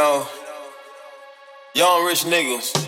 Know, young rich niggas.